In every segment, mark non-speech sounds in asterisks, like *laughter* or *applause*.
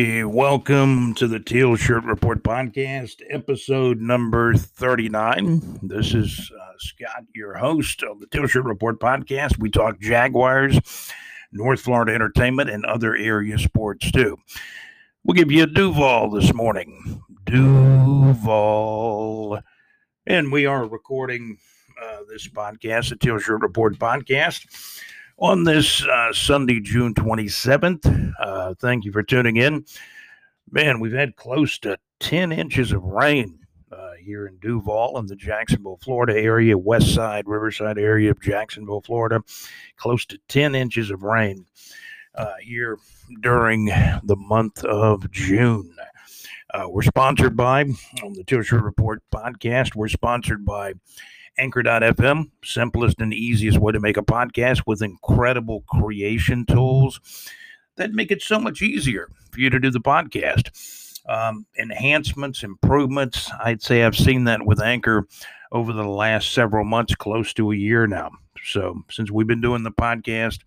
Welcome to the Teal Shirt Report podcast, episode number 39. This is uh, Scott, your host of the Teal Shirt Report podcast. We talk Jaguars, North Florida entertainment, and other area sports too. We'll give you a Duval this morning. Duval. And we are recording uh, this podcast, the Teal Shirt Report podcast on this uh, Sunday, June 27th. Uh, thank you for tuning in. Man, we've had close to 10 inches of rain uh, here in Duval in the Jacksonville, Florida area, west side, riverside area of Jacksonville, Florida. Close to 10 inches of rain uh, here during the month of June. Uh, we're sponsored by, on the Teal Shirt Report podcast, we're sponsored by Anchor.fm, simplest and easiest way to make a podcast with incredible creation tools that make it so much easier for you to do the podcast. Um, enhancements, improvements. I'd say I've seen that with Anchor over the last several months, close to a year now. So, since we've been doing the podcast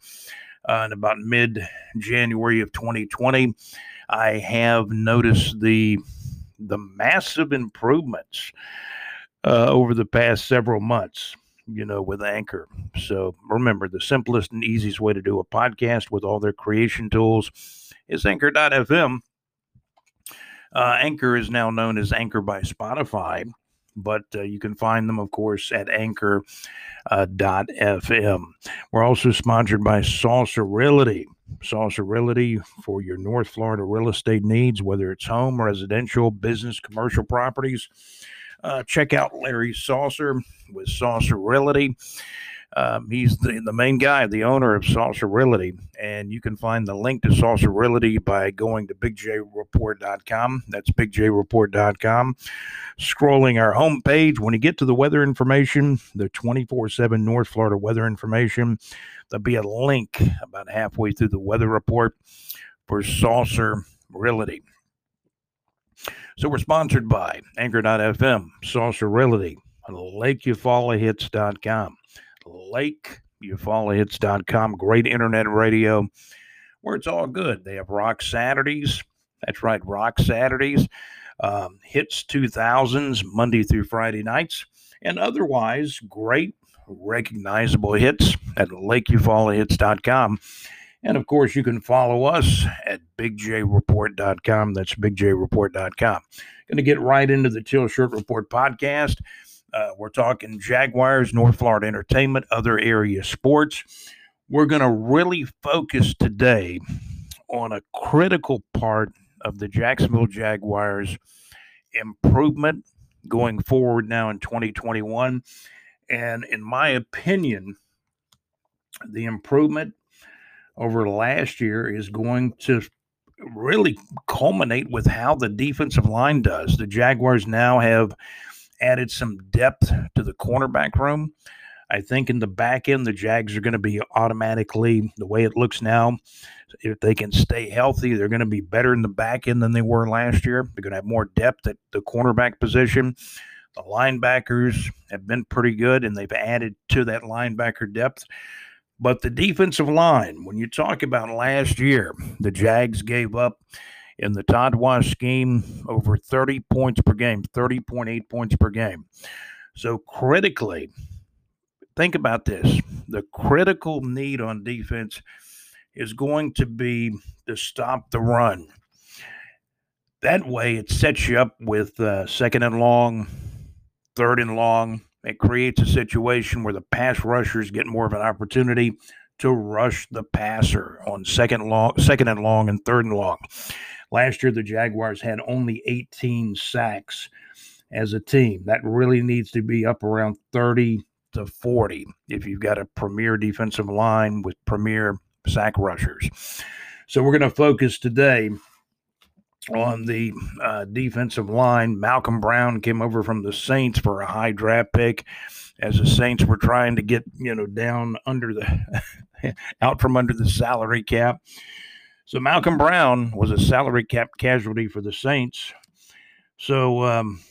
uh, in about mid January of 2020, I have noticed the the massive improvements uh, over the past several months, you know, with Anchor. So remember, the simplest and easiest way to do a podcast with all their creation tools is Anchor.fm. Uh, Anchor is now known as Anchor by Spotify, but uh, you can find them, of course, at Anchor.fm. Uh, We're also sponsored by Saucer Realty. Saucer Realty for your North Florida real estate needs, whether it's home, residential, business, commercial properties. Uh, check out Larry Saucer with Saucer Realty. Um, he's the, the main guy, the owner of Saucer Realty. And you can find the link to Saucer Realty by going to bigjreport.com. That's bigjreport.com. Scrolling our homepage, when you get to the weather information, the 24 7 North Florida weather information, there'll be a link about halfway through the weather report for Saucer Realty. So we're sponsored by Anchor.fm, Saucer Realty, LakeEufaulaHits.com, LakeEufaulaHits.com, great internet radio where it's all good. They have Rock Saturdays. That's right, Rock Saturdays. Um, hits 2000s, Monday through Friday nights, and otherwise great recognizable hits at LakeEufaulaHits.com. And of course, you can follow us at bigjreport.com. That's bigjreport.com. Going to get right into the Teal Shirt Report podcast. Uh, we're talking Jaguars, North Florida entertainment, other area sports. We're going to really focus today on a critical part of the Jacksonville Jaguars improvement going forward now in 2021. And in my opinion, the improvement over last year is going to really culminate with how the defensive line does. The Jaguars now have added some depth to the cornerback room. I think in the back end, the Jags are going to be automatically the way it looks now. If they can stay healthy, they're going to be better in the back end than they were last year. They're going to have more depth at the cornerback position. The linebackers have been pretty good, and they've added to that linebacker depth. But the defensive line, when you talk about last year, the Jags gave up in the Todd Wash scheme over 30 points per game, 30.8 points per game. So critically, think about this. The critical need on defense is going to be to stop the run. That way, it sets you up with uh, second and long, third and long, it creates a situation where the pass rushers get more of an opportunity to rush the passer on second long, second and long, and third and long. Last year, the Jaguars had only 18 sacks as a team. That really needs to be up around 30 to 40 if you've got a premier defensive line with premier sack rushers. So we're going to focus today on the uh, defensive line. Malcolm Brown came over from the Saints for a high draft pick as the Saints were trying to get, you know, down under the *laughs* out from under the salary cap. So Malcolm Brown was a salary cap casualty for the Saints. So, um,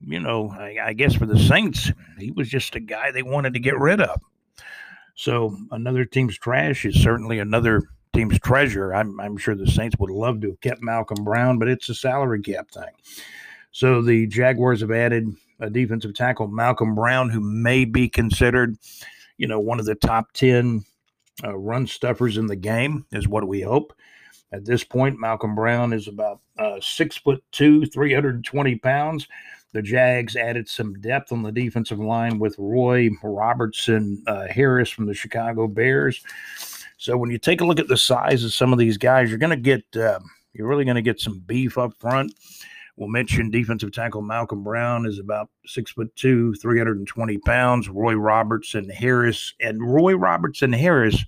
you know, I, I guess for the Saints, he was just a guy they wanted to get rid of. So another team's trash is certainly another team's treasure. I'm, I'm sure the Saints would love to have kept Malcolm Brown, but it's a salary cap thing. So the Jaguars have added a defensive tackle, Malcolm Brown, who may be considered, you know, one of the top 10 uh, run stuffers in the game, is what we hope. At this point, Malcolm Brown is about uh, six foot two, 320 pounds. The Jags added some depth on the defensive line with Roy Robertson uh, Harris from the Chicago Bears. So when you take a look at the size of some of these guys, you're going to get uh, you're really going to get some beef up front. We'll mention defensive tackle Malcolm Brown is about six foot two, 320 pounds. Roy Robertson Harris and Roy Robertson Harris.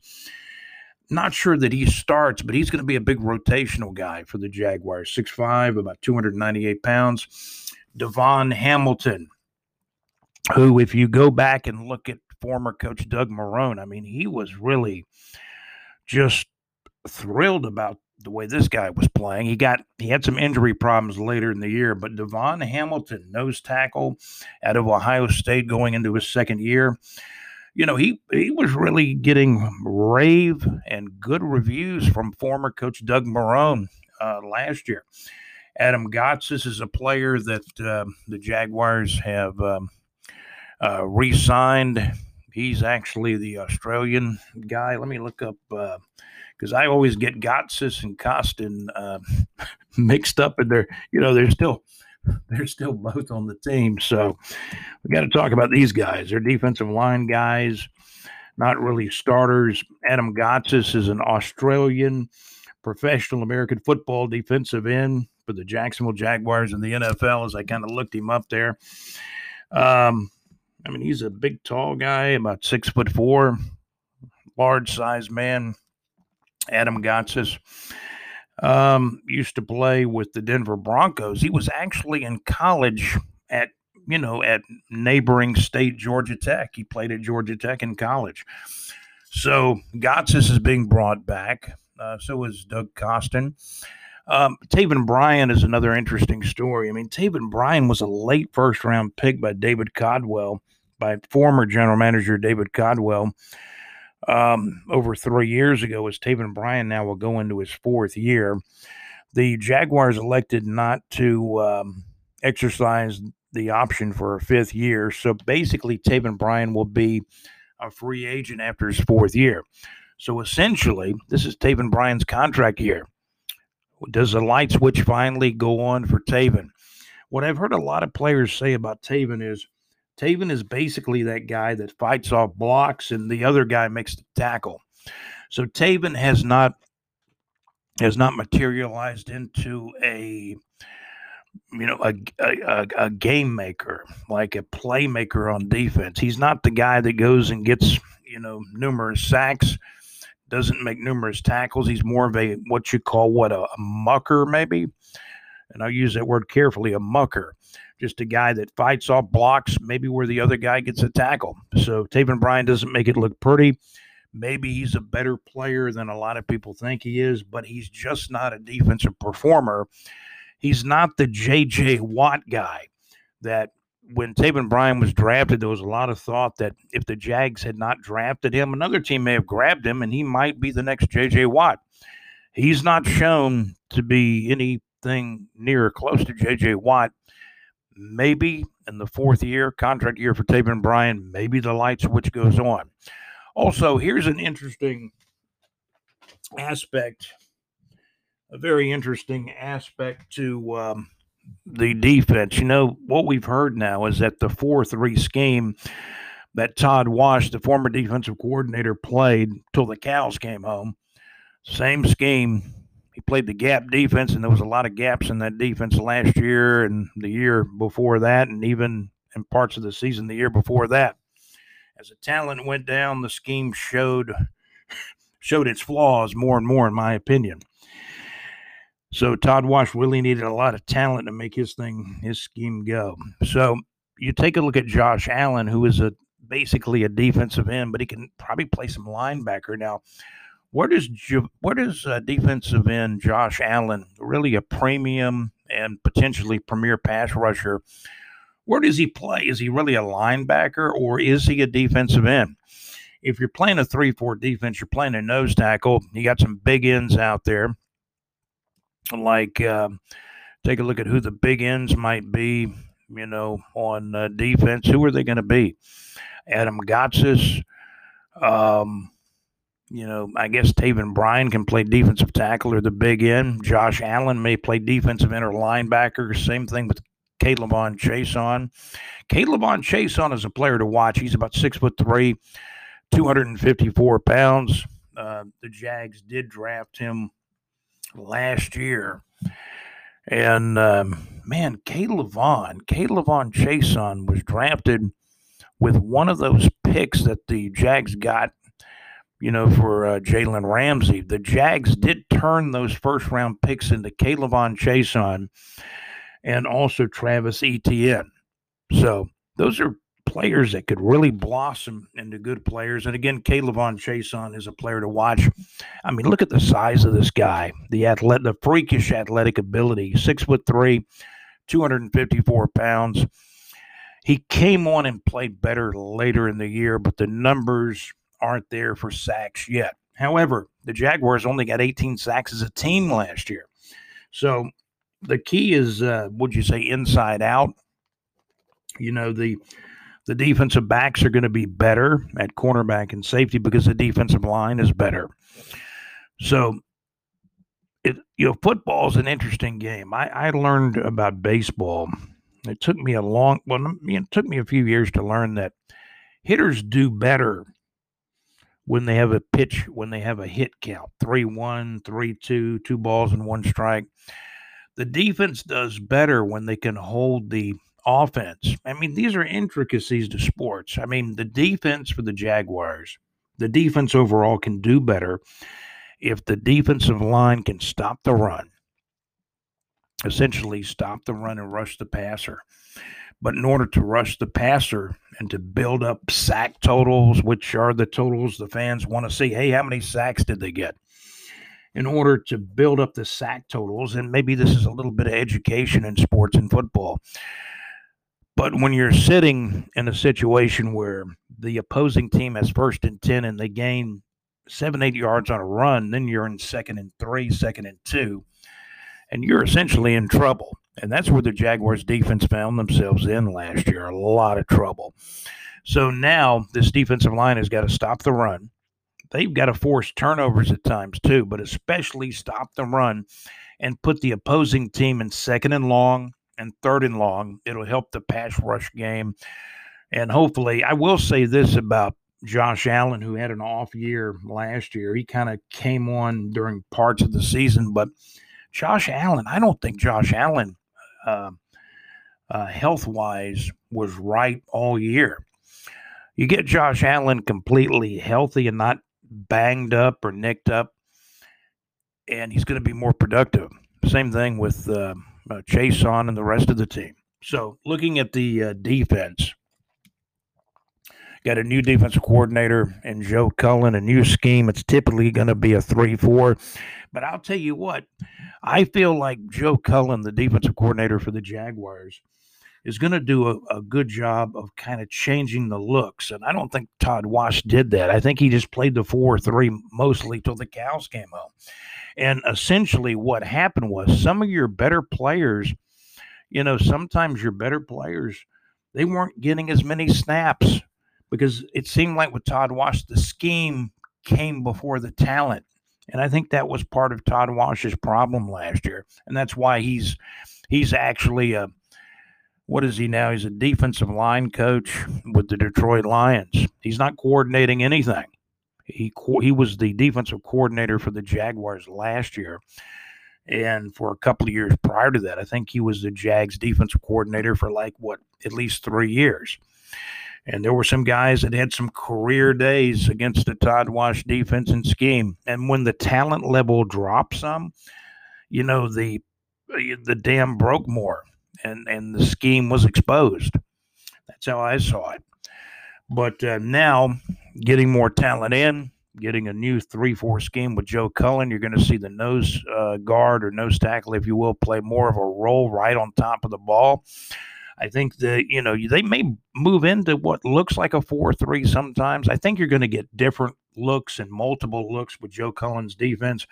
Not sure that he starts, but he's going to be a big rotational guy for the Jaguars. 6'5, about 298 pounds. DaVon Hamilton, who, if you go back and look at former coach Doug Marrone, I mean, he was really just thrilled about the way this guy was playing. He got he had some injury problems later in the year, but DaVon Hamilton, nose tackle out of Ohio State going into his second year. You know, he he was really getting rave and good reviews from former coach Doug Marrone uh, last year. Adam Gotsis is a player that uh, the Jaguars have um, uh, re signed. He's actually the Australian guy. Let me look up because uh, I always get Gotsis and Costin uh, *laughs* mixed up, and they're you know they're still they're still both on the team. So we got to talk about these guys. They're defensive line guys, not really starters. Adam Gotsis is an Australian professional American football defensive end for the Jacksonville Jaguars in the NFL as I kind of looked him up there. Um, I mean, he's a big, tall guy, about six foot four, large sized man. Adam Gotsis um, used to play with the Denver Broncos. He was actually in college at you know at neighboring state Georgia Tech. He played at Georgia Tech in college. So Gotsis is being brought back. Uh, so is Doug Costin. Um, Taven Bryan is another interesting story. I mean, Taven Bryan was a late first round pick by David Caldwell, by former general manager David Caldwell, um, over three years ago. As Taven Bryan now will go into his fourth year, the Jaguars elected not to um, exercise the option for a fifth year. So basically, Taven Bryan will be a free agent after his fourth year. So essentially, this is Taven Bryan's contract year. Does the light switch finally go on for Taven? What I've heard a lot of players say about Taven is Taven is basically that guy that fights off blocks and the other guy makes the tackle. So Taven has not has not materialized into a you know a, a, a game maker like a playmaker on defense. He's not the guy that goes and gets you know numerous sacks doesn't make numerous tackles. He's more of a what you call what a, a mucker maybe, and I'll use that word carefully. A mucker, just a guy that fights off blocks, maybe where the other guy gets a tackle. So Taven Bryan doesn't make it look pretty. Maybe he's a better player than a lot of people think he is, but he's just not a defensive performer. He's not the J.J. Watt guy that when Taven Bryan was drafted, there was a lot of thought that if the Jags had not drafted him, another team may have grabbed him and he might be the next J.J. Watt. He's not shown to be anything near or close to J.J. Watt. Maybe in the fourth year, contract year for Taven Bryan, maybe the light switch goes on. Also, here's an interesting aspect, a very interesting aspect to. Um, the defense. You know, what we've heard now is that the 4 3 scheme that Todd Wash, the former defensive coordinator, played till the cows came home. Same scheme. He played the gap defense, and there was a lot of gaps in that defense last year and the year before that, and even in parts of the season the year before that. As the talent went down, the scheme showed showed its flaws more and more, in my opinion. So Todd Wash really needed a lot of talent to make his thing, his scheme go. So you take a look at Josh Allen, who is a basically a defensive end, but he can probably play some linebacker now. Where does where does uh, defensive end Josh Allen, really a premium and potentially premier pass rusher, where does he play? Is he really a linebacker or is he a defensive end? if you're playing a 3 4 defense, you're playing a nose tackle, you got some big ends out there. Like, uh, take a look at who the big ends might be, you know, on uh, defense. Who are they going to be? Adam Gotsis. Um, you know, I guess Taven Bryan can play defensive tackle or the big end. Josh Allen may play defensive end or linebacker. Same thing with K'Lavon Chaisson. K'Lavon Chaisson is a player to watch. He's about six foot three, 254 pounds. Uh, the Jags did draft him last year. And um, man, K'Lavon, K'Lavon Chaisson was drafted with one of those picks that the Jags got you know, for uh, Jalen Ramsey. The Jags did turn those first round picks into K'Lavon Chaisson and also Travis Etienne. So those are players that could really blossom into good players. And again, K'Lavon Chaisson is a player to watch. I mean, look at the size of this guy, the athletic, the freakish athletic ability. Six foot three, 254 pounds. He came on and played better later in the year, but the numbers aren't there for sacks yet. However, the Jaguars only got 18 sacks as a team last year. So the key is, uh, would you say, inside out? You know, the the defensive backs are going to be better at cornerback and safety because the defensive line is better. So, it, you know, football is an interesting game. I, I learned about baseball. It took me a long, well, it took me a few years to learn that hitters do better when they have a pitch, when they have a hit count 3 1, 3 2, two balls and one strike. The defense does better when they can hold the offense. I mean, these are intricacies to sports. I mean, the defense for the Jaguars, the defense overall can do better if the defensive line can stop the run, essentially stop the run and rush the passer. But in order to rush the passer and to build up sack totals, which are the totals the fans want to see, hey, how many sacks did they get? In order to build up the sack totals, and maybe this is a little bit of education in sports and football. But when you're sitting in a situation where the opposing team has first and 10 and they gain seven, eight yards on a run, then you're in second and three, second and two, and you're essentially in trouble. And that's where the Jaguars defense found themselves in last year, a lot of trouble. So now this defensive line has got to stop the run. They've got to force turnovers at times too, but especially stop the run and put the opposing team in second and long and third and long. It'll help the pass rush game. And hopefully, I will say this about Josh Allen, who had an off year last year. He kind of came on during parts of the season, but Josh Allen, I don't think Josh Allen uh, uh, health wise was right all year. You get Josh Allen completely healthy and not banged up or nicked up, and he's going to be more productive. Same thing with uh, uh, on and the rest of the team. So, looking at the uh, defense, got a new defensive coordinator and Joe Cullen, a new scheme. It's typically going to be a 3 4. But I'll tell you what, I feel like Joe Cullen, the defensive coordinator for the Jaguars, is going to do a, a, good job of kind of changing the looks. And I don't think Todd Wash did that. I think he just played the 4 3 mostly till the cows came home. And essentially, what happened was some of your better players, you know, sometimes your better players, they weren't getting as many snaps because it seemed like with Todd Wash, the scheme came before the talent. And I think that was part of Todd Wash's problem last year. And that's why he's he's actually a what is he now? He's a defensive line coach with the Detroit Lions. He's not coordinating anything. He he was the defensive coordinator for the Jaguars last year. And for a couple of years prior to that, I think he was the Jags defensive coordinator for like what, at least three years. And there were some guys that had some career days against the Todd Wash defense and scheme. And when the talent level dropped some, you know, the the dam broke more and, and the scheme was exposed. That's how I saw it. But uh, now, getting more talent in, getting a new 3 4 scheme with Joe Cullen, you're going to see the nose uh, guard or nose tackle, if you will, play more of a role right on top of the ball. I think that, you know, they may move into what looks like a 4 3 sometimes. I think you're going to get different looks and multiple looks with Joe Cullen's defense.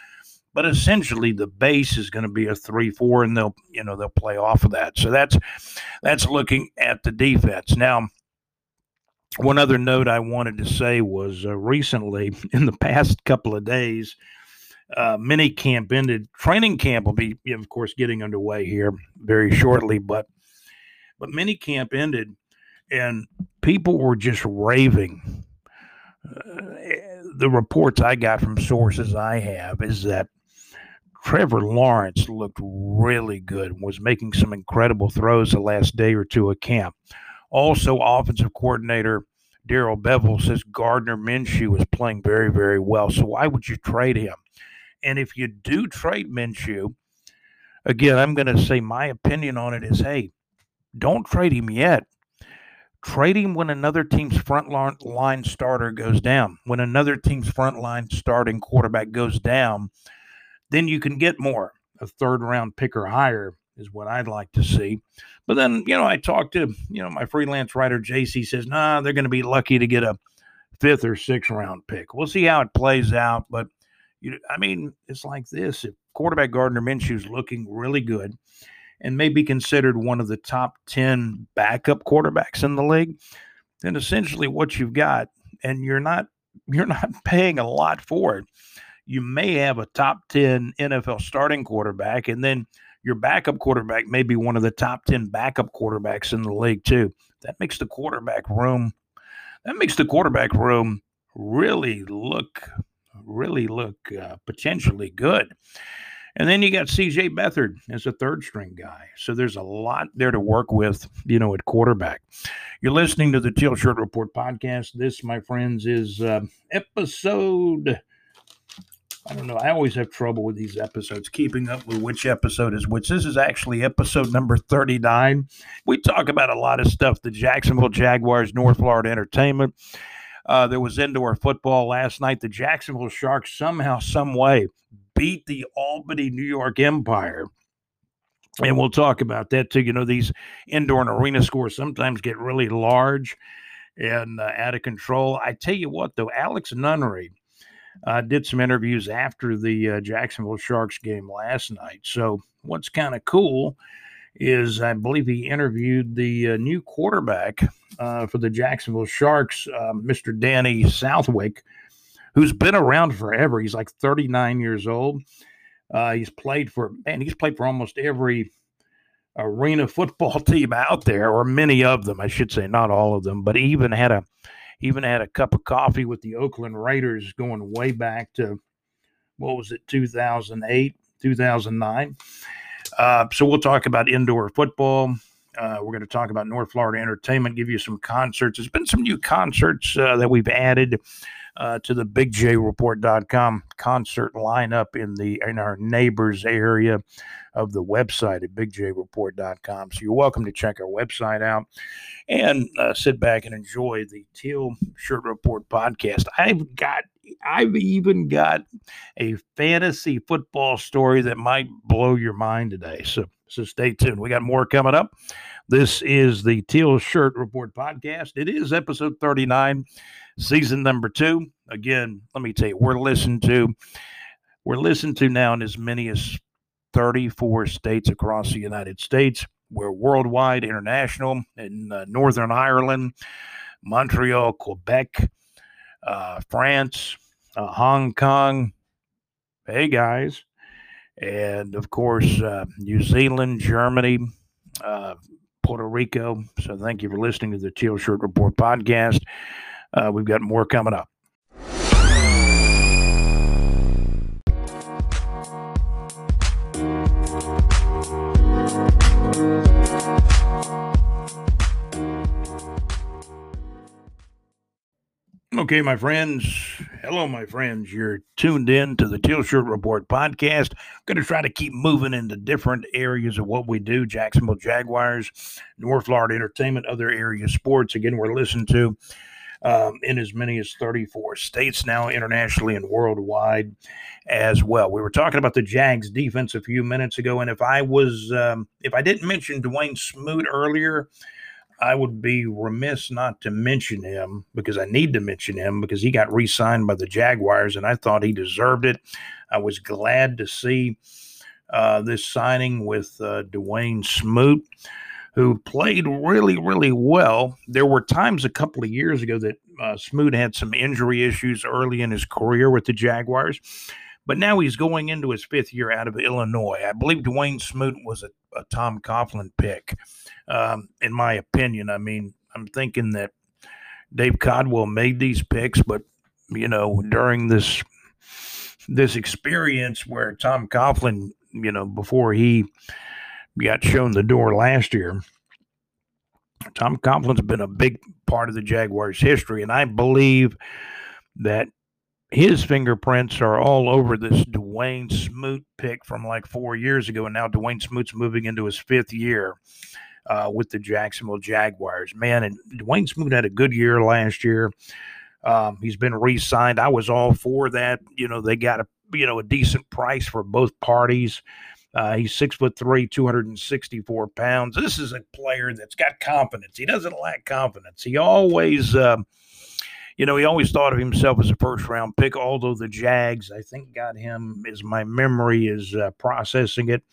But essentially, the base is going to be a three-four, and they'll, you know, they'll play off of that. So that's that's looking at the defense. Now, one other note I wanted to say was uh, recently, *laughs* in the past couple of days, uh, mini camp ended. Training camp will be, of course, getting underway here very shortly. But but mini camp ended, and people were just raving. Uh, the reports I got from sources I have is that Trevor Lawrence looked really good, was making some incredible throws the last day or two of camp. Also, offensive coordinator Darrell Bevell says Gardner Minshew is playing very, very well. So why would you trade him? And if you do trade Minshew, again, I'm going to say my opinion on it is hey, don't trade him yet. Trade him when another team's front line starter goes down. When another team's front line starting quarterback goes down, then you can get more. A third round pick or higher is what I'd like to see. But then, you know, I talked to, you know, my freelance writer, JC says, nah, they're going to be lucky to get a fifth or sixth round pick. We'll see how it plays out. But, you, I mean, it's like this if quarterback Gardner Minshew is looking really good and may be considered one of the top 10 backup quarterbacks in the league, then essentially what you've got, and you're not *laughs* you're not paying a lot for it. You may have a top 10 NFL starting quarterback, and then your backup quarterback may be one of the top 10 backup quarterbacks in the league, too. That makes the quarterback room, that makes the quarterback room really look, really look uh, potentially good. And then you got CJ Beathard as a third string guy. So there's a lot there to work with, you know, at quarterback. You're listening to the Teal Shirt Report podcast. This, my friends, is uh, episode. I don't know. I always have trouble with these episodes, keeping up with which episode is which. This is actually episode number 39. We talk about a lot of stuff the Jacksonville Jaguars, North Florida Entertainment. Uh, there was indoor football last night. The Jacksonville Sharks somehow, some way beat the Albany, New York Empire. And we'll talk about that too. You know, these indoor and arena scores sometimes get really large and uh, out of control. I tell you what, though, Alex Nunnery uh, did some interviews after the uh, Jacksonville Sharks game last night. So, what's kind of cool is I believe he interviewed the uh, new quarterback uh, for the Jacksonville Sharks, Mr. Um, Danny Southwick who's been around forever. He's like 39 years old. Uh, he's played for, man, he's played for almost every arena football *laughs* team out there, or many of them, I should say, not all of them. But he even had a even had a cup of coffee with the Oakland Raiders going way back to what was it, 2008, 2009. Uh, so we'll talk about indoor football. Uh, we're going to talk about North Florida entertainment, give you some concerts. There's been some new concerts uh, that we've added uh, to the bigjreport.com concert lineup in the in our neighbors area of the website at bigjreport.com. So you're welcome to check our website out and uh, sit back and enjoy the Teal Shirt Report podcast. I've got I've even got a fantasy football story that might blow your mind today. So so stay tuned. We got more coming up. This is the Teal Shirt Report podcast. It is episode 39 season number two. Again, let me tell you, we're listened to. We're listened to now in as many as 34 states across the United States. We're worldwide, international in uh, Northern Ireland, Montreal, Quebec, uh, France, uh, Hong Kong. Hey, guys. And of course, uh, New Zealand, Germany, uh, Puerto Rico. So thank you for listening to the Teal Shirt Report podcast. Uh, we've got more coming up. Okay, my friends. Hello, my friends. You're tuned in to the Teal Shirt Report podcast. I'm going to try to keep moving into different areas of what we do Jacksonville Jaguars, North Florida Entertainment, other area sports. Again, we're listened to um, in as many as 34 states now, internationally and worldwide as well. We were talking about the Jags defense a few minutes ago, and if I was, um, if I didn't mention Dwayne Smoot earlier, I would be remiss not to mention him because I need to mention him because he got re signed by the Jaguars and I thought he deserved it. I was glad to see uh, this signing with uh, Dawuane Smoot, who played really, really well. There were times a couple of years ago that uh, Smoot had some injury issues early in his career with the Jaguars. But now he's going into his fifth year out of Illinois. I believe Dwayne Smoot was a, a Tom Coughlin pick, um, in my opinion. I mean, I'm thinking that Dave Caldwell made these picks, but you know, during this this experience where Tom Coughlin, you know, before he got shown the door last year, Tom Coughlin's been a big part of the Jaguars' history, and I believe that his fingerprints are all over this Dwayne Smoot pick from like four years ago, and now Dwayne Smoot's moving into his fifth year uh, with the Jacksonville Jaguars. Man, and Dwayne Smoot had a good year last year. Um, he's been re-signed. I was all for that. You know, they got a you know a decent price for both parties. Uh, he's six foot three, 264 pounds. This is a player that's got confidence. He doesn't lack confidence. He always. Uh, you know, he always thought of himself as a first round pick, although the Jags, I think, got him, as my memory is uh, processing it.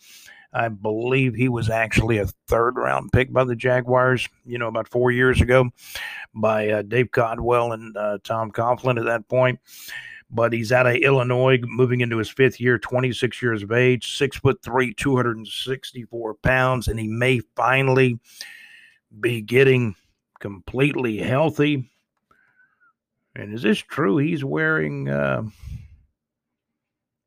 I believe he was actually a third round pick by the Jaguars, you know, about four years ago by uh, Dave Caldwell and uh, Tom Coughlin at that point. But he's out of Illinois, moving into his fifth year, 26 years of age, six foot three, 264 pounds, and he may finally be getting completely healthy and is this true? He's wearing uh,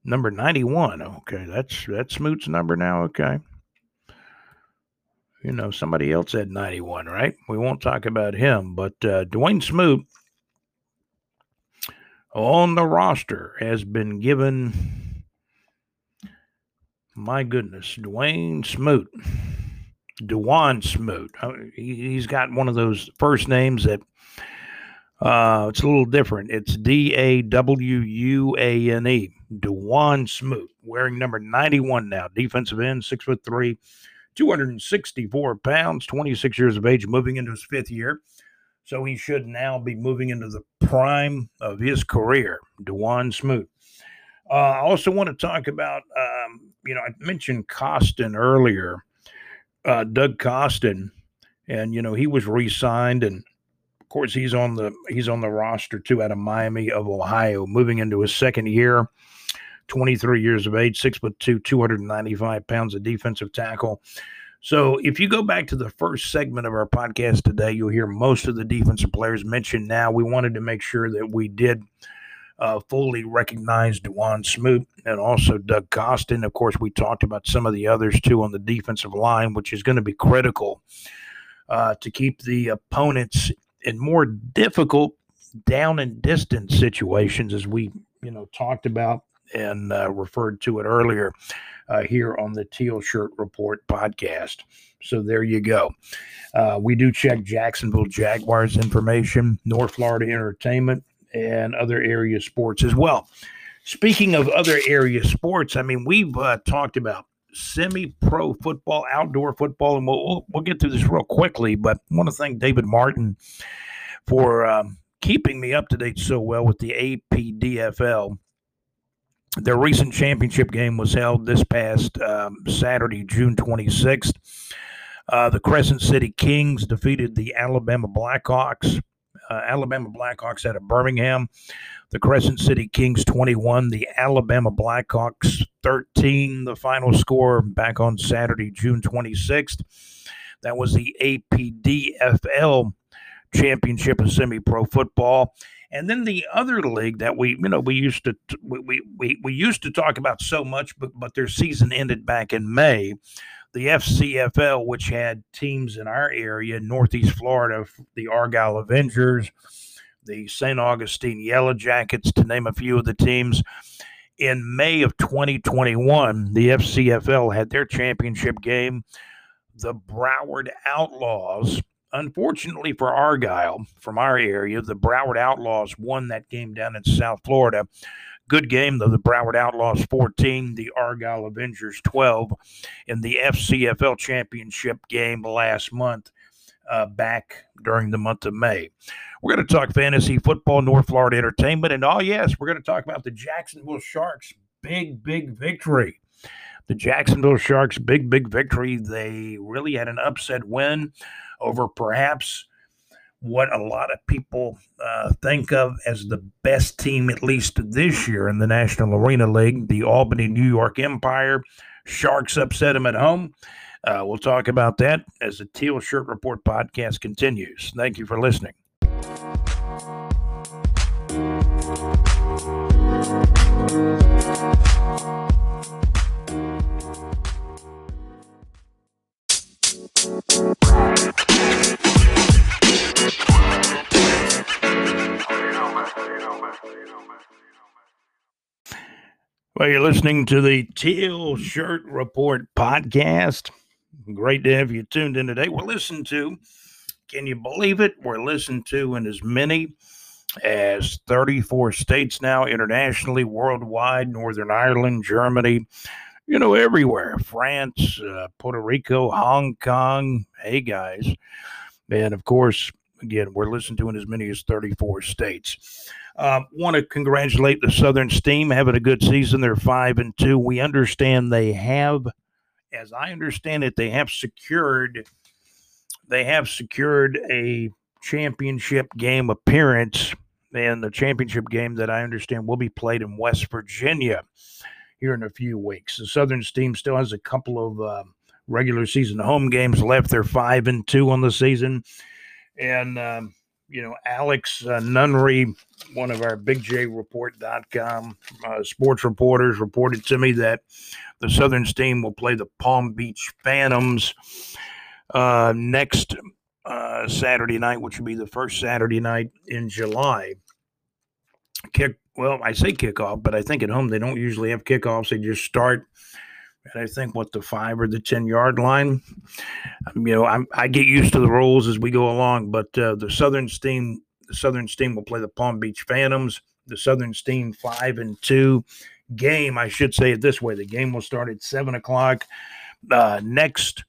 number 91. Okay, that's that's Smoot's number now. Okay. You know, somebody else had 91, right? We won't talk about him, but uh, Dawuane Smoot on the roster has been given. My goodness, Dwayne Smoot. Dewan Smoot. Uh, he's got one of those first names that uh, it's a little different. It's D A W U A N E. Dawuane Smoot, wearing number 91 now, defensive end, six foot three, 264 pounds, 26 years of age, moving into his fifth year. So he should now be moving into the prime of his career. Dawuane Smoot. Uh, I also want to talk about, um, you know, I mentioned Costin earlier, uh, Doug Costin, and you know he was re-signed and of course, he's on the he's on the roster too out of Miami of Ohio, moving into his second year. 23 years of age, six foot two, 295 pounds of defensive tackle. So if you go back to the first segment of our podcast today, you'll hear most of the defensive players mentioned now. We wanted to make sure that we did uh, fully recognize Dawuane Smoot and also Doug Costin. Of course, we talked about some of the others too on the defensive line, which is going to be critical uh, to keep the opponents in more difficult down and distance situations, as we you know talked about and uh, referred to it earlier uh, here on the Teal Shirt Report podcast. So there you go. Uh, we do check Jacksonville Jaguars information, North Florida Entertainment, and other area sports as well. Speaking of other area sports, I mean, we've uh, talked about semi-pro football, outdoor football, and we'll, we'll, get through this real quickly. But I want to thank David Martin for um, keeping me up to date so well with the APDFL. Their recent championship game was held this past um, Saturday, June 26th. Uh, the Crescent City Kings defeated the Alabama Blackhawks. Uh, Alabama Blackhawks out of Birmingham. The Crescent City Kings 21, the Alabama Blackhawks 13. The final score back on Saturday, June 26th. That was the APDFL championship of semi-pro football. And then the other league that we, you know, we used to we we, we used to talk about so much, but but their season ended back in May. The FCFL, which had teams in our area, Northeast Florida, the Argyle Avengers, the St. Augustine Yellow Jackets, to name a few of the teams. In May of 2021, the FCFL had their championship game. The Broward Outlaws unfortunately for Argyle, from our area, the Broward Outlaws won that game down in South Florida. Good game, though. The Broward Outlaws 14, the Argyle Avengers 12 in the FCFL championship game last month, uh, back during the month of May. We're going to talk fantasy football, North Florida entertainment, and oh, yes, we're going to talk about the Jacksonville Sharks' big, big victory the Jacksonville Sharks' big, big victory. They really had an upset win over perhaps what a lot of people uh, think of as the best team, at least this year in the National Arena League, the Albany New York Empire. Sharks upset them at home. Uh, we'll talk about that as the Teal Shirt Report podcast continues. Thank you for listening. Well, you're listening to the Teal Shirt Report podcast. Great to have you tuned in today. We're listening to, can you believe it? We're listening to in as many as 34 states now, internationally, worldwide, Northern Ireland, Germany, you know, everywhere. France, uh, Puerto Rico, Hong Kong. Hey, guys. And of course, again, we're listening to in as many as 34 states. Uh, Want to congratulate the Southern Steam having a good season. They're five and two. We understand they have, as I understand it, they have secured they have secured a championship game appearance and the championship game that I understand will be played in West Virginia here in a few weeks. The Southern Steam still has a couple of uh, regular season home games left. They're five and two on the season, and um, you know, Alex uh, Nunnery, one of our BigJReport.com uh, sports reporters, reported to me that the Southern Steam will play the Palm Beach Phantoms uh, next uh, Saturday night, which will be the first Saturday night in July. Kick well, I say kickoff, but I think at home they don't usually have kickoffs. They just start and I think what the five or the ten yard line. Um, you know, I'm, i get used to the rules as we go along, but uh, the Southern Steam, the Southern Steam will play the Palm Beach Phantoms. The Southern Steam five and two game. I should say it this way: the game will start at seven o'clock uh, next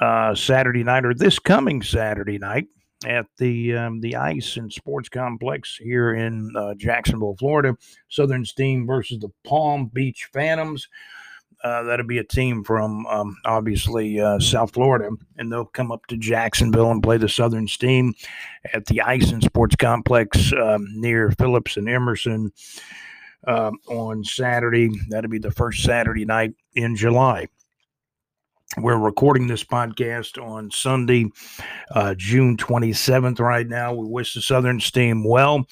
uh, Saturday night, or this coming Saturday night at the um, the Ice and Sports Complex here in uh, Jacksonville, Florida. Southern Steam versus the Palm Beach Phantoms. Uh, that'll be a team from um, obviously uh, South Florida, and they'll come up to Jacksonville and play the Southern Steam at the Ice and Sports Complex um, near Phillips and Emerson uh, on Saturday. That'll be the first Saturday night in July. We're recording this podcast on Sunday, uh, June 27th, right now. We wish the Southern Steam well.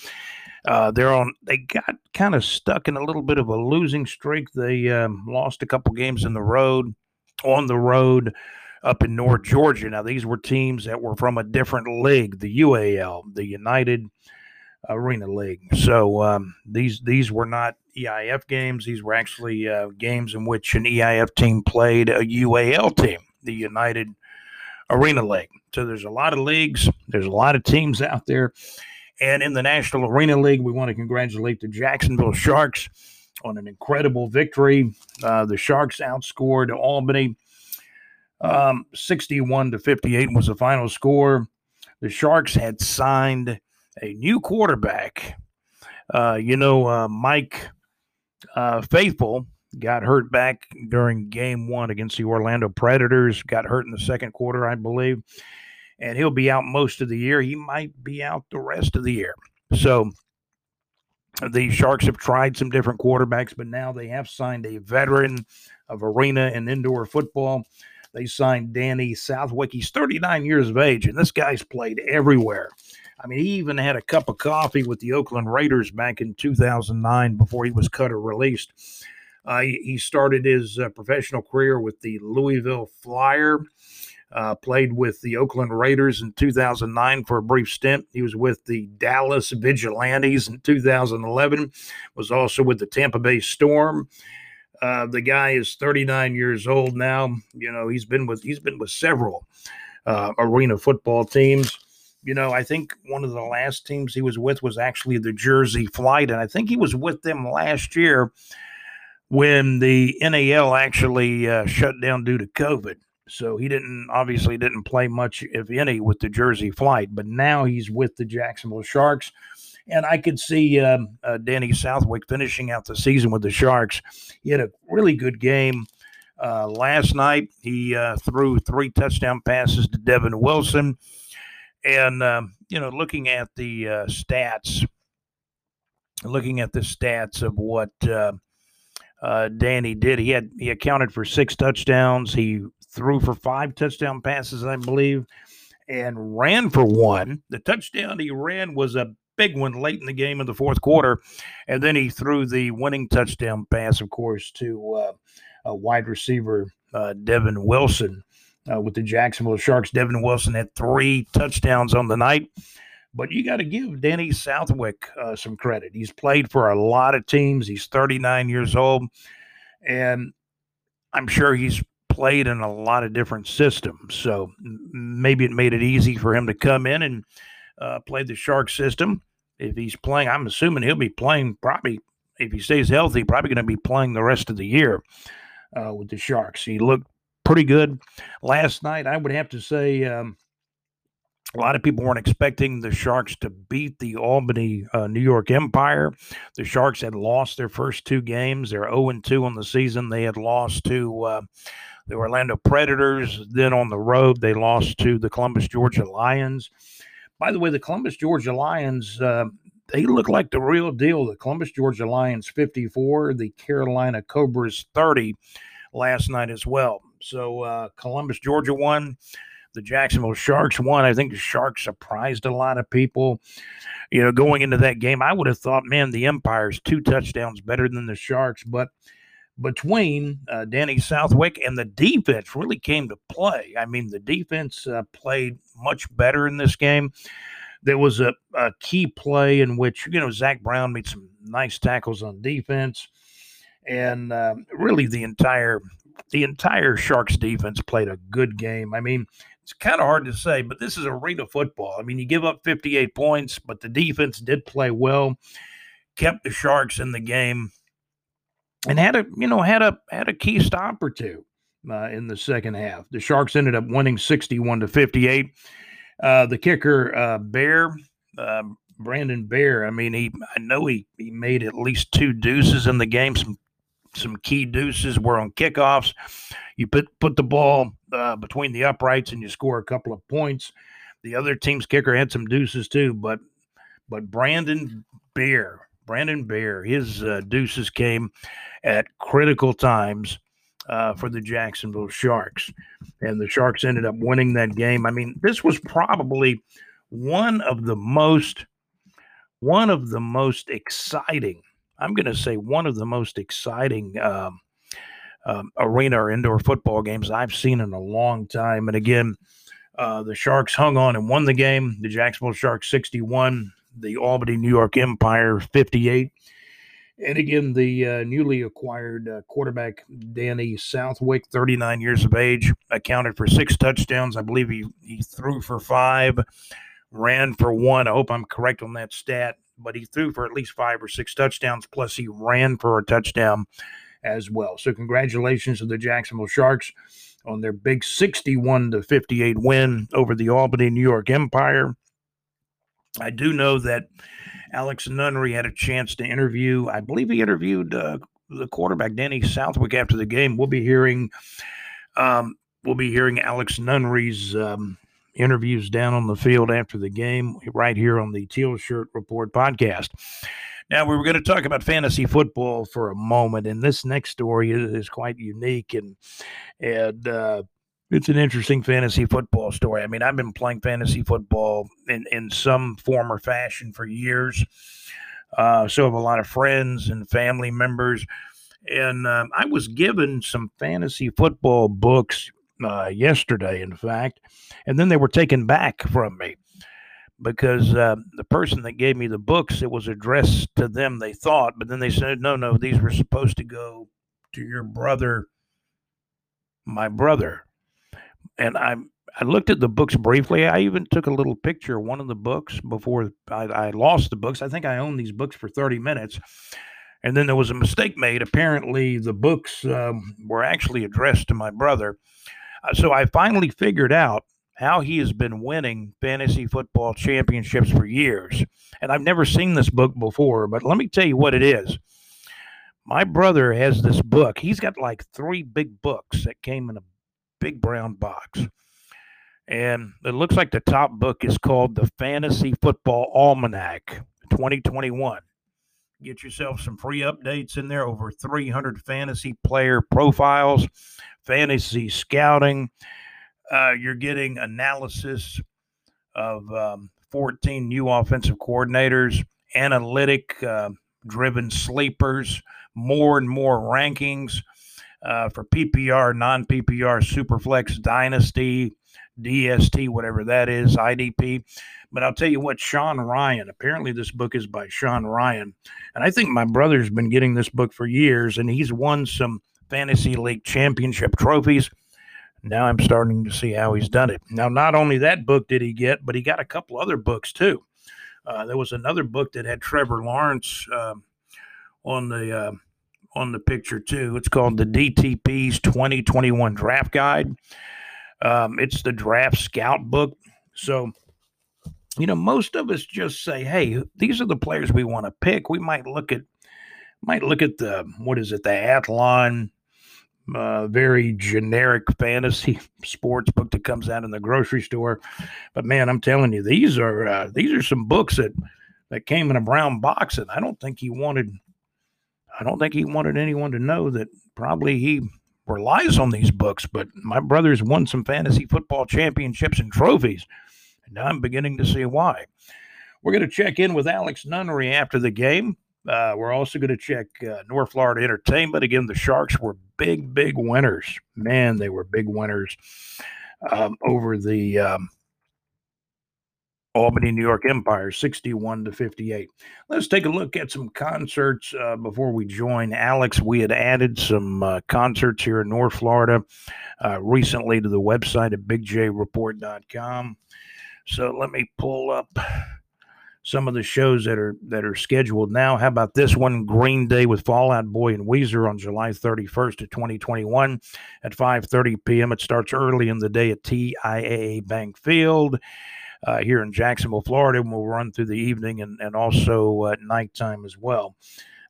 Uh, they're on. They got kind of stuck in a little bit of a losing streak. They um, lost a couple games in the road, on the road, up in North Georgia. Now these were teams that were from a different league, the UAL, the United Arena League. So um, these these were not EIF games. These were actually uh, games in which an EIF team played a UAL team, the United Arena League. So there's a lot of leagues. There's a lot of teams out there and in the National Arena League, we want to congratulate the Jacksonville Sharks on an incredible victory. Uh, the Sharks outscored Albany um, 61 to 58 was the final score. The Sharks had signed a new quarterback. Uh, you know, uh, Mike uh, Faithful got hurt back during game one against the Orlando Predators, got hurt in the second quarter, I believe and he'll be out most of the year. He might be out the rest of the year. So the Sharks have tried some different quarterbacks, but now they have signed a veteran of arena and indoor football. They signed Danny Southwick. He's 39 years of age, and this guy's played everywhere. I mean, he even had a cup of coffee with the Oakland Raiders back in 2009 before he was cut or released. Uh, he, he, started his uh, professional career with the Louisville Fire. Uh, played with the Oakland Raiders in 2009 for a brief stint. He was with the Dallas Vigilantes in 2011. Was also with the Tampa Bay Storm. Uh, the guy is 39 years old now. You know he's been with he's been with several uh, arena football teams. You know, I think one of the last teams he was with was actually the Jersey Flight, and I think he was with them last year when the NAL actually uh, shut down due to COVID. So he didn't obviously didn't play much, if any, with the Jersey Flight. But now he's with the Jacksonville Sharks, and I could see um, uh, Danny Southwick finishing out the season with the Sharks. He had a really good game uh, last night. He uh, threw three touchdown passes to Devin Wilson, and um, you know, looking at the uh, stats, looking at the stats of what. Uh, uh, Danny did. He had he accounted for six touchdowns. He threw for five touchdown passes, I believe, and ran for one. The touchdown he ran was a big one late in the game in the fourth quarter. And then he threw the winning touchdown pass, of course, to uh, a wide receiver, uh, Devin Wilson, uh, with the Jacksonville Sharks. Devin Wilson had three touchdowns on the night. But you got to give Danny Southwick uh, some credit. He's played for a lot of teams. He's 39 years old. And I'm sure he's played in a lot of different systems. So maybe it made it easy for him to come in and uh, play the Shark system. If he's playing, I'm assuming he'll be playing probably, if he stays healthy, probably going to be playing the rest of the year uh, with the Sharks. He looked pretty good last night. I would have to say, um, a lot of people weren't expecting the Sharks to beat the Albany uh, New York Empire. The Sharks had lost their first two games. They're 0 2 on the season. They had lost to uh, the Orlando Predators. Then on the road, they lost to the Columbus, Georgia Lions. By the way, the Columbus, Georgia Lions, uh, they look like the real deal. The Columbus, Georgia Lions 54, the Carolina Cobras 30 last night as well. So uh, Columbus, Georgia won. The Jacksonville Sharks won. I think the Sharks surprised a lot of people. You know, going into that game, I would have thought, man, the Empire's two touchdowns better than the Sharks, but between uh, Danny Southwick and the defense really came to play. I mean, the defense uh, played much better in this game. There was a, a, key play in which, you know, Zach Brown made some nice tackles on defense. And uh, really, the entire the entire Sharks defense played a good game. I mean, it's kind of hard to say, but this is arena football. I mean, you give up 58 points, but the defense did play well, kept the Sharks in the game and had a you know had a had a key stop or two uh, in the second half. The Sharks ended up winning sixty-one to fifty-eight. Uh, the kicker uh, Bear, um, Brandon Bear. I mean, he I know he he made at least two deuces in the game. Some some key deuces were on kickoffs. You put put the ball uh, between the uprights and you score a couple of points. The other team's kicker had some deuces too, but but Brandon Bear Brandon Bear, his uh, deuces came at critical times uh, for the Jacksonville Sharks. And the Sharks ended up winning that game. I mean, this was probably one of the most, one of the most exciting, I'm going to say one of the most exciting um, um, arena or indoor football games I've seen in a long time. And again, uh, the Sharks hung on and won the game. The Jacksonville Sharks 61, the Albany New York Empire 58. And again, the uh, newly acquired uh, quarterback Danny Southwick, 39 years of age, accounted for six touchdowns. I believe he, he threw for five, ran for one. I hope I'm correct on that stat, but he threw for at least five or six touchdowns, plus he ran for a touchdown as well. So, congratulations to the Jacksonville Sharks on their big 61 to 58 win over the Albany New York Empire. I do know that Alex Nunnery had a chance to interview. I believe he interviewed uh, the quarterback Danny Southwick after the game. We'll be hearing, um, we'll be hearing Alex Nunnery's um, interviews down on the field after the game, right here on the Teal Shirt Report podcast. Now we were going to talk about fantasy football for a moment, and this next story is, is quite unique and and uh, it's an interesting fantasy football story. I mean, I've been playing fantasy football in, in some form or fashion for years. Uh, so have a lot of friends and family members. And um, I was given some fantasy football books uh, yesterday, in fact, and then they were taken back from me because uh, the person that gave me the books, it was addressed to them, they thought, but then they said, no, no, these were supposed to go to your brother, my brother and I'm I looked at the books briefly. I even took a little picture of one of the books before I, I lost the books. I think I owned these books for 30 minutes. And then there was a mistake made. Apparently, the books um, were actually addressed to my brother. Uh, so I finally figured out how he has been winning fantasy football championships for years. And I've never seen this book before, but let me tell you what it is. My brother has this book. He's got like three big books that came in a big brown box. And it looks like the top book is called The Fantasy Football Almanac 2021. Get yourself some free updates in there, over 300 fantasy player profiles, fantasy scouting. Uh, you're getting analysis of um, 14 new offensive coordinators, analytic uh, driven sleepers, more and more rankings uh, for PPR, non PPR, Superflex, Dynasty, DST, whatever that is, IDP. But I'll tell you what, Sean Ryan, apparently this book is by Sean Ryan. And I think my brother's been getting this book for years, and he's won some fantasy league championship trophies. Now I'm starting to see how he's done it. Now, not only that book did he get, but he got a couple other books too. Uh, there was another book that had Trevor Lawrence uh, on the uh, on the picture too. It's called the DTP's 2021 Draft Guide. Um, it's the draft scout book. So, you know, most of us just say, "Hey, these are the players we want to pick." We might look at might look at the what is it, the Athlon, uh, very generic fantasy *laughs* sports book that comes out in the grocery store. But man, I'm telling you, these are uh, these are some books that that came in a brown box, and I don't think he wanted. I don't think he wanted anyone to know that probably he relies on these books, but my brother's won some fantasy football championships and trophies. And I'm beginning to see why. We're going to check in with Alex Nunnery after the game. Uh, we're also going to check uh, North Florida Entertainment. Again, the Sharks were big, big winners. Man, they were big winners um, over the um, Albany, New York Empire, 61 to 58. Let's take a look at some concerts uh, before we join Alex. We had added some uh, concerts here in North Florida uh, recently to the website at bigjreport.com. So let me pull up some of the shows that are that are scheduled now. How about this one? Green Day with Fall Out Boy and Weezer on July 31st of 2021 at 5:30 p.m. It starts early in the day at TIAA Bank Field uh, here in Jacksonville, Florida, and we'll run through the evening and, and also at nighttime as well.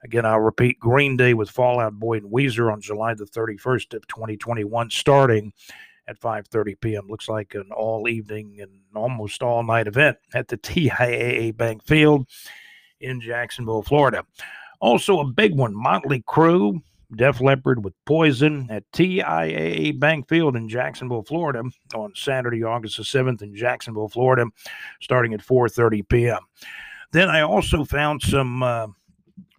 Again, I'll repeat Green Day with Fall Out Boy and Weezer on July the 31st of 2021, starting at 5:30 p.m. Looks like an all evening and almost all night event at the *laughs* TIAA Bank Field in Jacksonville, Florida. Also, a big one Motley Crue Def Leppard with Poison at TIAA Bank Field in Jacksonville, Florida on Saturday, August the 7th in Jacksonville, Florida, starting at 4.30 p.m. Then I also found some uh,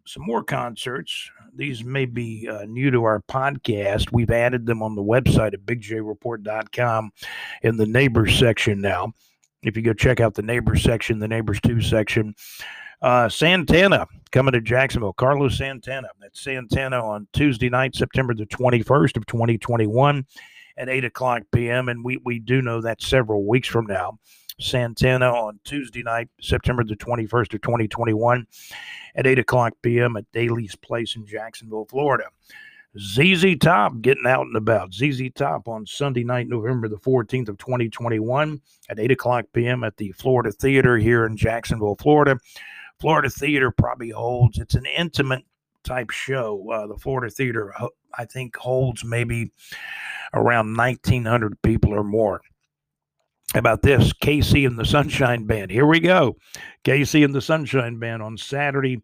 some more concerts. These may be uh, new to our podcast. We've added them on the website at bigjreport.com in the neighbors section now. If you go check out the neighbors section, the neighbors 2 section, uh, Santana coming to Jacksonville. Carlos Santana. That's Santana on Tuesday night, September the 21st of 2021 at 8 o'clock p.m. And we, we do know that several weeks from now. Santana on Tuesday night, September the 21st of 2021 at 8 o'clock p.m. at Daily's Place in Jacksonville, Florida. ZZ Top getting out and about. ZZ Top on Sunday night, November the 14th of 2021 at 8 o'clock p.m. at the Florida Theater here in Jacksonville, Florida. Florida Theater probably holds, it's an intimate type show. Uh, the Florida Theater, I think, holds maybe around 1,900 people or more. About this? KC and the Sunshine Band. Here we go. KC and the Sunshine Band on Saturday,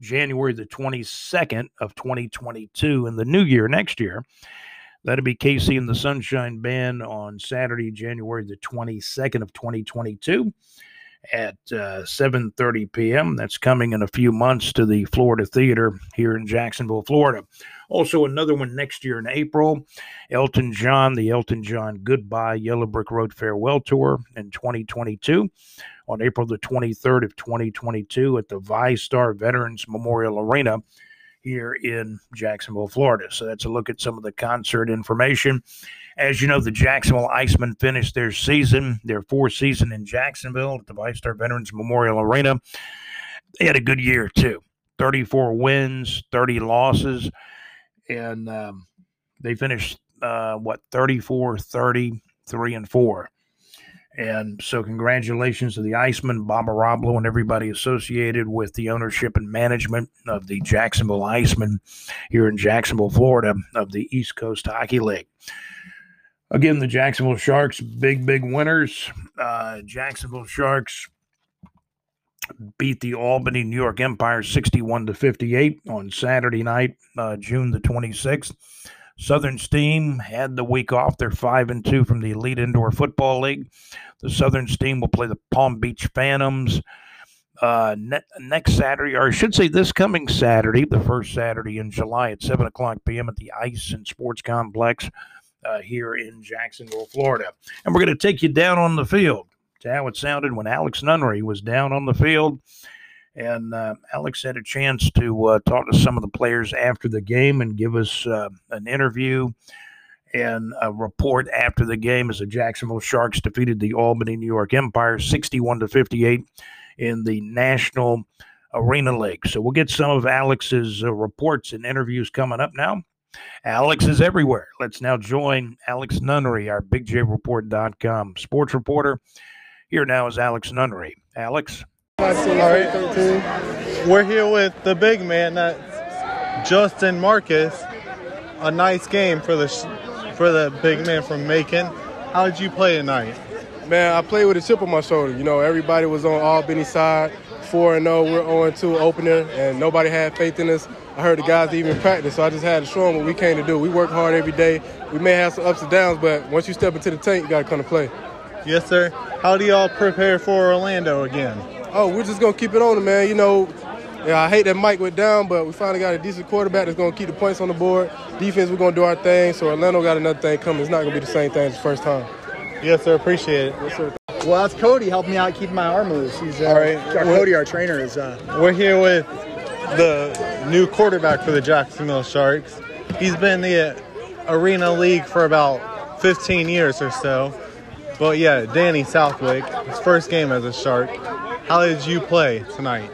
January the 22nd of 2022 in the new year next year. That'll be KC and the Sunshine Band on Saturday, January the 22nd of 2022 at uh, 7.30 p.m. That's coming in a few months to the Florida Theater here in Jacksonville, Florida. Also, another one next year in April, Elton John, the Elton John Goodbye Yellow Brick Road Farewell Tour in 2022 on April the 23rd of 2022 at the VyStar Veterans Memorial Arena here in Jacksonville, Florida. So that's a look at some of the concert information. As you know, the Jacksonville Icemen finished their season, their fourth season in Jacksonville at the VyStar Veterans Memorial Arena. They had a good year, too 34 wins, 30 losses, and um, they finished, uh, what, 34, 30, 3 and 4. And so, congratulations to the Icemen, Bob Ohrablo, and everybody associated with the ownership and management of the Jacksonville Icemen here in Jacksonville, Florida, of the East Coast Hockey League. Again, the Jacksonville Sharks, big, big winners. Uh, Jacksonville Sharks beat the Albany New York Empire 61 to 58 on Saturday night, uh, June the 26th. Southern Steam had the week off. They're 5 and 2 from the Elite Indoor Football League. The Southern Steam will play the Palm Beach Phantoms uh, ne- next Saturday, or I should say this coming Saturday, the first Saturday in July at 7 o'clock p.m. at the Ice and Sports Complex uh, here in Jacksonville, Florida. And we're going to take you down on the field to how it sounded when Alex Nunnery was down on the field. And uh, Alex had a chance to uh, talk to some of the players after the game and give us uh, an interview and a report after the game as the Jacksonville Sharks defeated the Albany New York Empire 61 to 58 in the National Arena League. So we'll get some of Alex's uh, reports and interviews coming up now. Alex is everywhere. Let's now join Alex Nunnery, our BigJReport.com sports reporter. Here now is Alex Nunnery. Alex. All right. We're here with the big man, that's Justin Marcus. A nice game for the for the big man from Macon. How did you play tonight? Man, I played with a chip on my shoulder. You know, everybody was on Albany side. 4 and 0, we're 0 2 opener, and nobody had faith in us. I heard the guys even practice, so I just had to show them what we came to do. We work hard every day. We may have some ups and downs, but once you step into the tank, you got to come to play. Yes, sir. How do y'all prepare for Orlando again? Oh, we're just going to keep it on, man. You know, yeah, I hate that Mike went down, but we finally got a decent quarterback that's going to keep the points on the board. Defense, we're going to do our thing. So Orlando got another thing coming. It's not going to be the same thing as the first time. Yes, sir. Appreciate it. Yes, sir. Well, that's Cody helping me out keeping my arm loose. He's uh, All right. our Cody, our trainer, is. Uh, We're here with the new quarterback for the Jacksonville Sharks. He's been in the Arena League for about 15 years or so. But yeah, Danny Southwick, his first game as a Shark. How did you play tonight?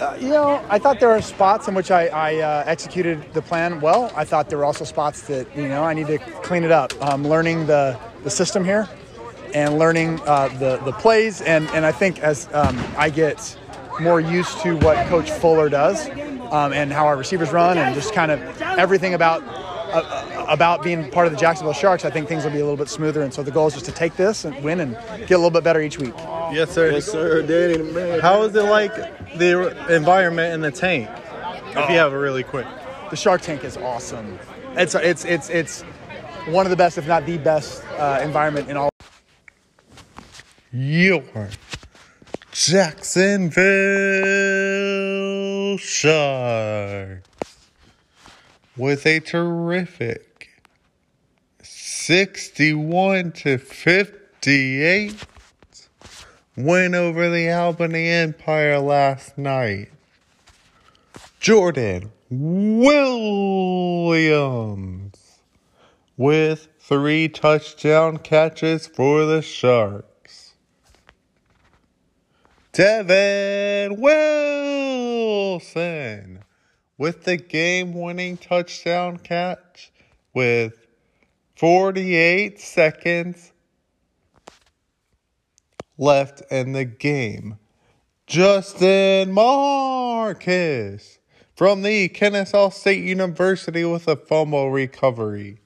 uh, you know, I thought there were spots in which I, I uh, executed the plan well. I thought there were also spots that you know I need to clean it up. Um, learning the the system here, and learning uh, the the plays, and and I think as um, I get more used to what Coach Fuller does, um, and how our receivers run, and just kind of everything about uh, about being part of the Jacksonville Sharks, I think things will be a little bit smoother. And so the goal is just to take this and win and get a little bit better each week. Yes, sir. Yes, sir. Danny. How is it like the environment in the tank? If you have a really quick. The Shark Tank is awesome. It's it's it's it's one of the best, if not the best, uh, environment in all. Your Jacksonville Sharks with a terrific 61 to 58 win over the Albany Empire last night. Jordan Williams with three touchdown catches for the Sharks. Devin Wilson with the game winning touchdown catch with 48 seconds left in the game. Justin Marcus from the Kennesaw State University with a fumble recovery.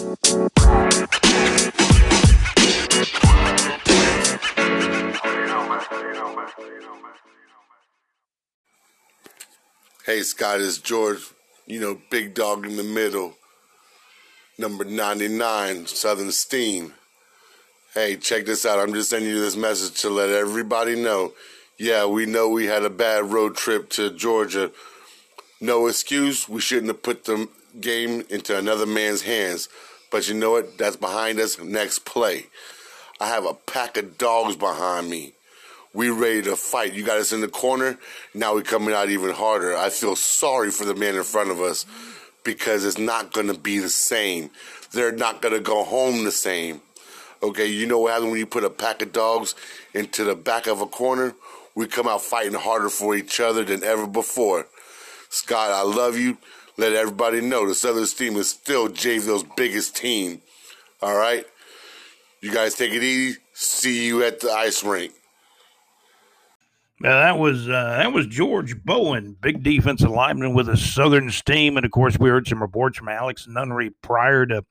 Hey, Scott, it's George. You know, big dog in the middle. Number 99, Southern Steam. Hey, check this out. I'm just sending you this message to let everybody know. Yeah, we know we had a bad road trip to Georgia. No excuse. We shouldn't have put the game into another man's hands. But you know what? That's behind us. Next play. I have a pack of dogs behind me. We ready to fight. You got us in the corner. Now we're coming out even harder. I feel sorry for the man in front of us because it's not going to be the same. They're not going to go home the same. Okay, you know what happens when you put a pack of dogs into the back of a corner? We come out fighting harder for each other than ever before. Scott, I love you. Let everybody know the Southern Steam is still Jayville's biggest team. All right? You guys take it easy. See you at the ice rink. Now that was uh, that was George Bowen, big defensive lineman with a Southern Steam, and of course we heard some reports from Alex Nunnery prior to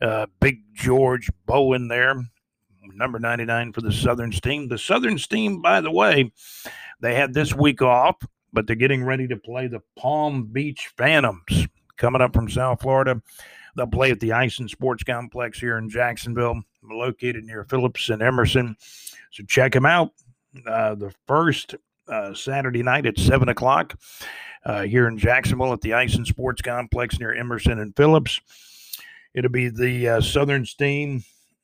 uh, Big George Bowen there, number ninety nine for the Southern Steam. The Southern Steam, by the way, they had this week off, but they're getting ready to play the Palm Beach Phantoms coming up from South Florida. They'll play at the Ice and Sports Complex here in Jacksonville, located near Phillips and Emerson. So check them out uh, the first uh, Saturday night at 7 o'clock uh, here in Jacksonville at the Ice and Sports Complex near Emerson and Phillips. It'll be the uh, Southern Steam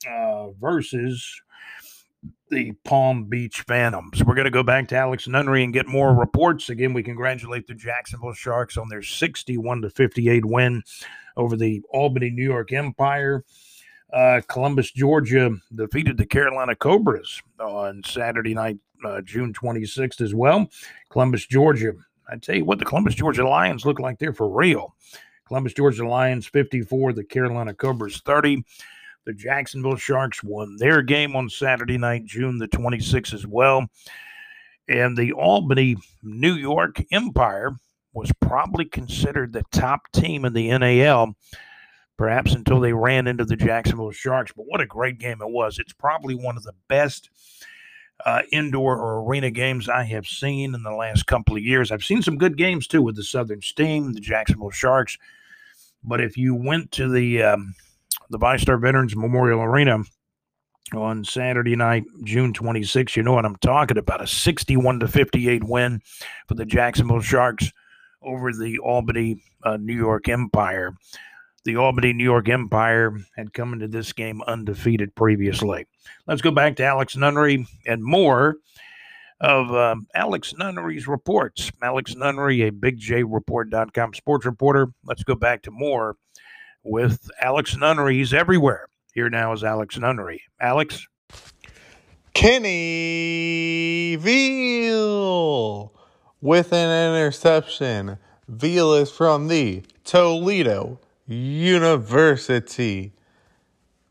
uh, versus the Palm Beach Phantoms. We're going to go back to Alex Nunnery and get more reports. Again, we congratulate the Jacksonville Sharks on their 61 to 58 win over the Albany New York Empire. Uh, Columbus, Georgia defeated the Carolina Cobras on Saturday night, uh, June 26th, as well. Columbus, Georgia. I tell you what, the Columbus, Georgia Lions look like they're for real. Columbus, Georgia Lions 54, the Carolina Cobras 30. The Jacksonville Sharks won their game on Saturday night, June the 26th, as well. And the Albany, New York Empire was probably considered the top team in the NAL perhaps until they ran into the Jacksonville Sharks. But what a great game it was. It's probably one of the best uh, indoor or arena games I have seen in the last couple of years. I've seen some good games too with the Southern Steam, the Jacksonville Sharks. But if you went to the um, the VyStar Veterans Memorial Arena on Saturday night, June 26, you know what I'm talking about. A 61 to 58 win for the Jacksonville Sharks over the Albany, uh, New York Empire the Albany, New York Empire had come into this game undefeated previously. Let's go back to Alex Nunnery and more of um, Alex Nunnery's reports. Alex Nunnery, a BigJReport.com sports reporter. Let's go back to more with Alex Nunnery. He's everywhere. Here now is Alex Nunnery. Alex? Kenny Veal with an interception. Veal is from the Toledo University.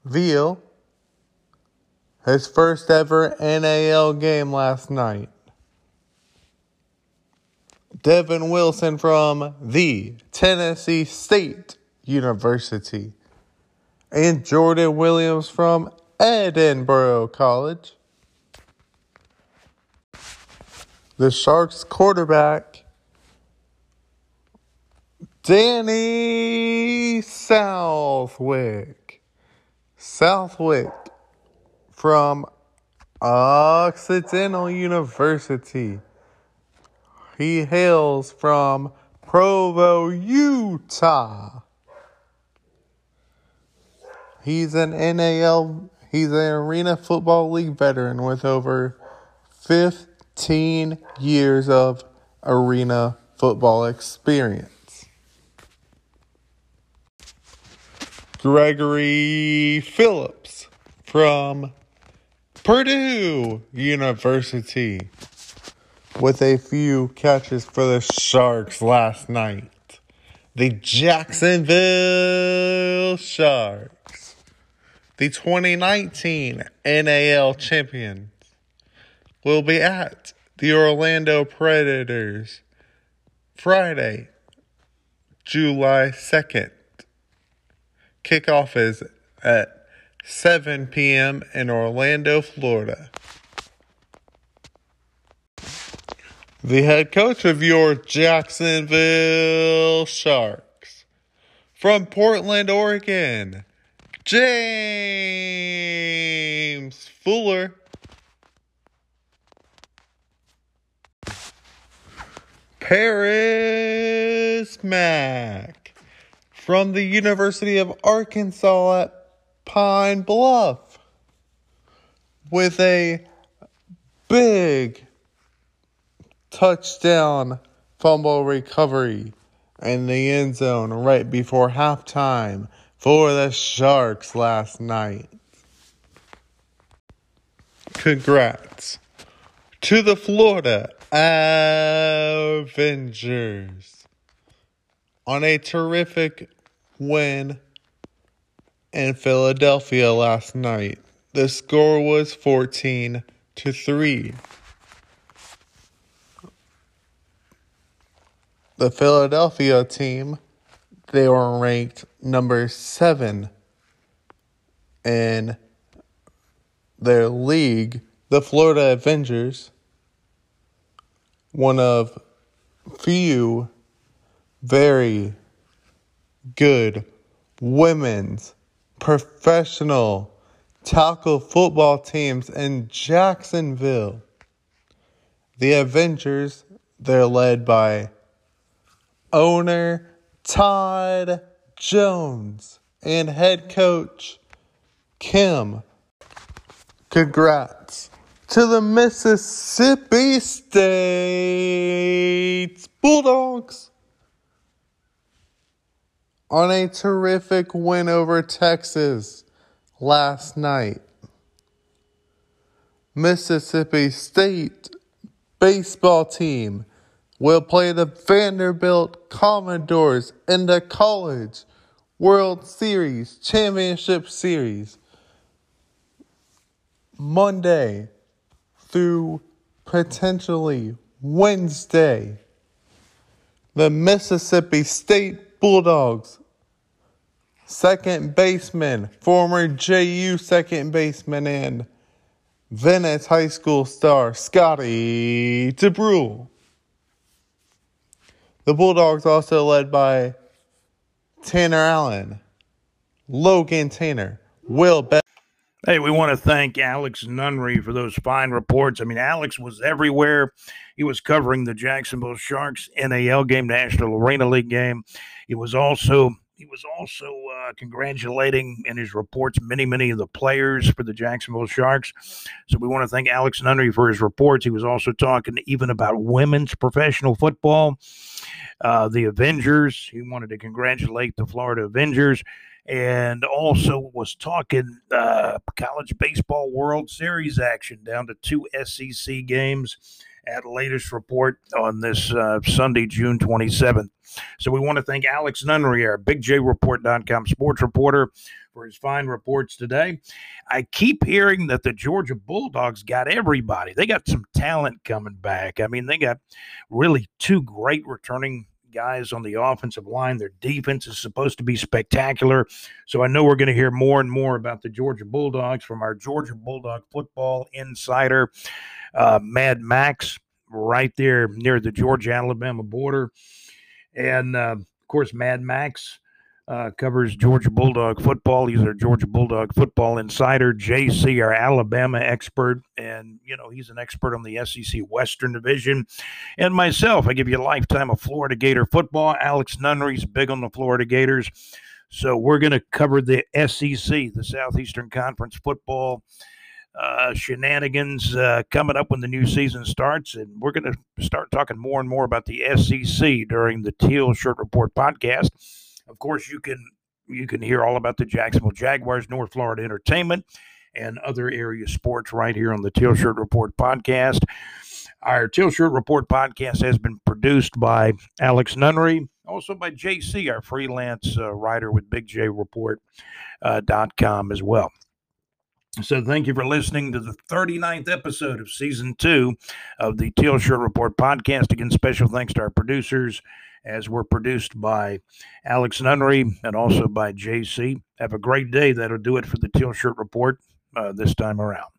Veal, his first ever NAL game last night. Devin Wilson from the Tennessee State University. And Jordan Williams from Edinboro College. The Sharks quarterback Danny Southwick. Southwick from Occidental University. He hails from Provo, Utah. He's an NAL, he's an Arena Football League veteran with over 15 years of arena football experience. Gregory Phillips from Purdue University with a few catches for the Sharks last night. The Jacksonville Sharks, the 2019 NAL champions, will be at the Orlando Predators Friday, July 2nd Kickoff is at 7 p.m. in Orlando, Florida. The head coach of your Jacksonville Sharks from Portland, Oregon, James Fuller. Paris Mack from the University of Arkansas at Pine Bluff. With a big touchdown fumble recovery in the end zone right before halftime for the Sharks last night. Congrats to the Florida Avengers on a terrific win in Philadelphia last night. The score was 14 to 3. The Philadelphia team, they were ranked number 7 in their league. The Florida Avengers, one of few very good women's professional tackle football teams in Jacksonville. The Avengers, they're led by owner Todd Jones and head coach Kim. Congrats to the Mississippi State Bulldogs on a terrific win over Texas last night. Mississippi State baseball team will play the Vanderbilt Commodores in the College World Series Championship Series Monday through potentially Wednesday. The Mississippi State Bulldogs second baseman, former JU second baseman, and Venice High School star Scotty Dubrule. The Bulldogs also led by Tanner Allen, Logan Tanner, Will Be- Hey, we want to thank Alex Nunnery for those fine reports. I mean, Alex was everywhere. He was covering the Jacksonville Sharks NAL game, National Arena League game. He was also he was also uh, congratulating in his reports many, many of the players for the Jacksonville Sharks. So we want to thank Alex Nunnery for his reports. He was also talking even about women's professional football, uh, the Avengers. He wanted to congratulate the Florida Avengers and also was talking uh, college baseball World Series action down to two SEC games at latest report on this uh, Sunday, June 27th. So we want to thank Alex Nunnery, our BigJReport.com sports reporter, for his fine reports today. I keep hearing that the Georgia Bulldogs got everybody. They got some talent coming back. I mean, they got really two great returning guys on the offensive line. Their defense is supposed to be spectacular. So I know we're going to hear more and more about the Georgia Bulldogs from our Georgia Bulldog football insider, uh, Mad Max, right there near the Georgia Alabama border. And uh, of course, Mad Max uh, covers Georgia Bulldog football. He's our Georgia Bulldog football insider. JC, our Alabama expert, and you know he's an expert on the SEC Western Division. And myself, I give you a lifetime of Florida Gator football. Alex Nunnery's big on the Florida Gators, so we're going to cover the SEC, the Southeastern Conference football. Uh, shenanigans uh, coming up when the new season starts. And we're going to start talking more and more about the SEC during the Teal Shirt Report podcast. Of course, you can you can hear all about the Jacksonville Jaguars, North Florida Entertainment, and other area sports right here on the Teal Shirt Report podcast. Our Teal Shirt Report podcast has been produced by Alex Nunnery, also by JC, our freelance uh, writer with BigJReport.com uh, as well. So thank you for listening to the 39th episode of season two of the Teal Shirt Report podcast. Again, special thanks to our producers as were produced by Alex Nunnery and also by JC. Have a great day. That'll do it for the Teal Shirt Report uh, this time around.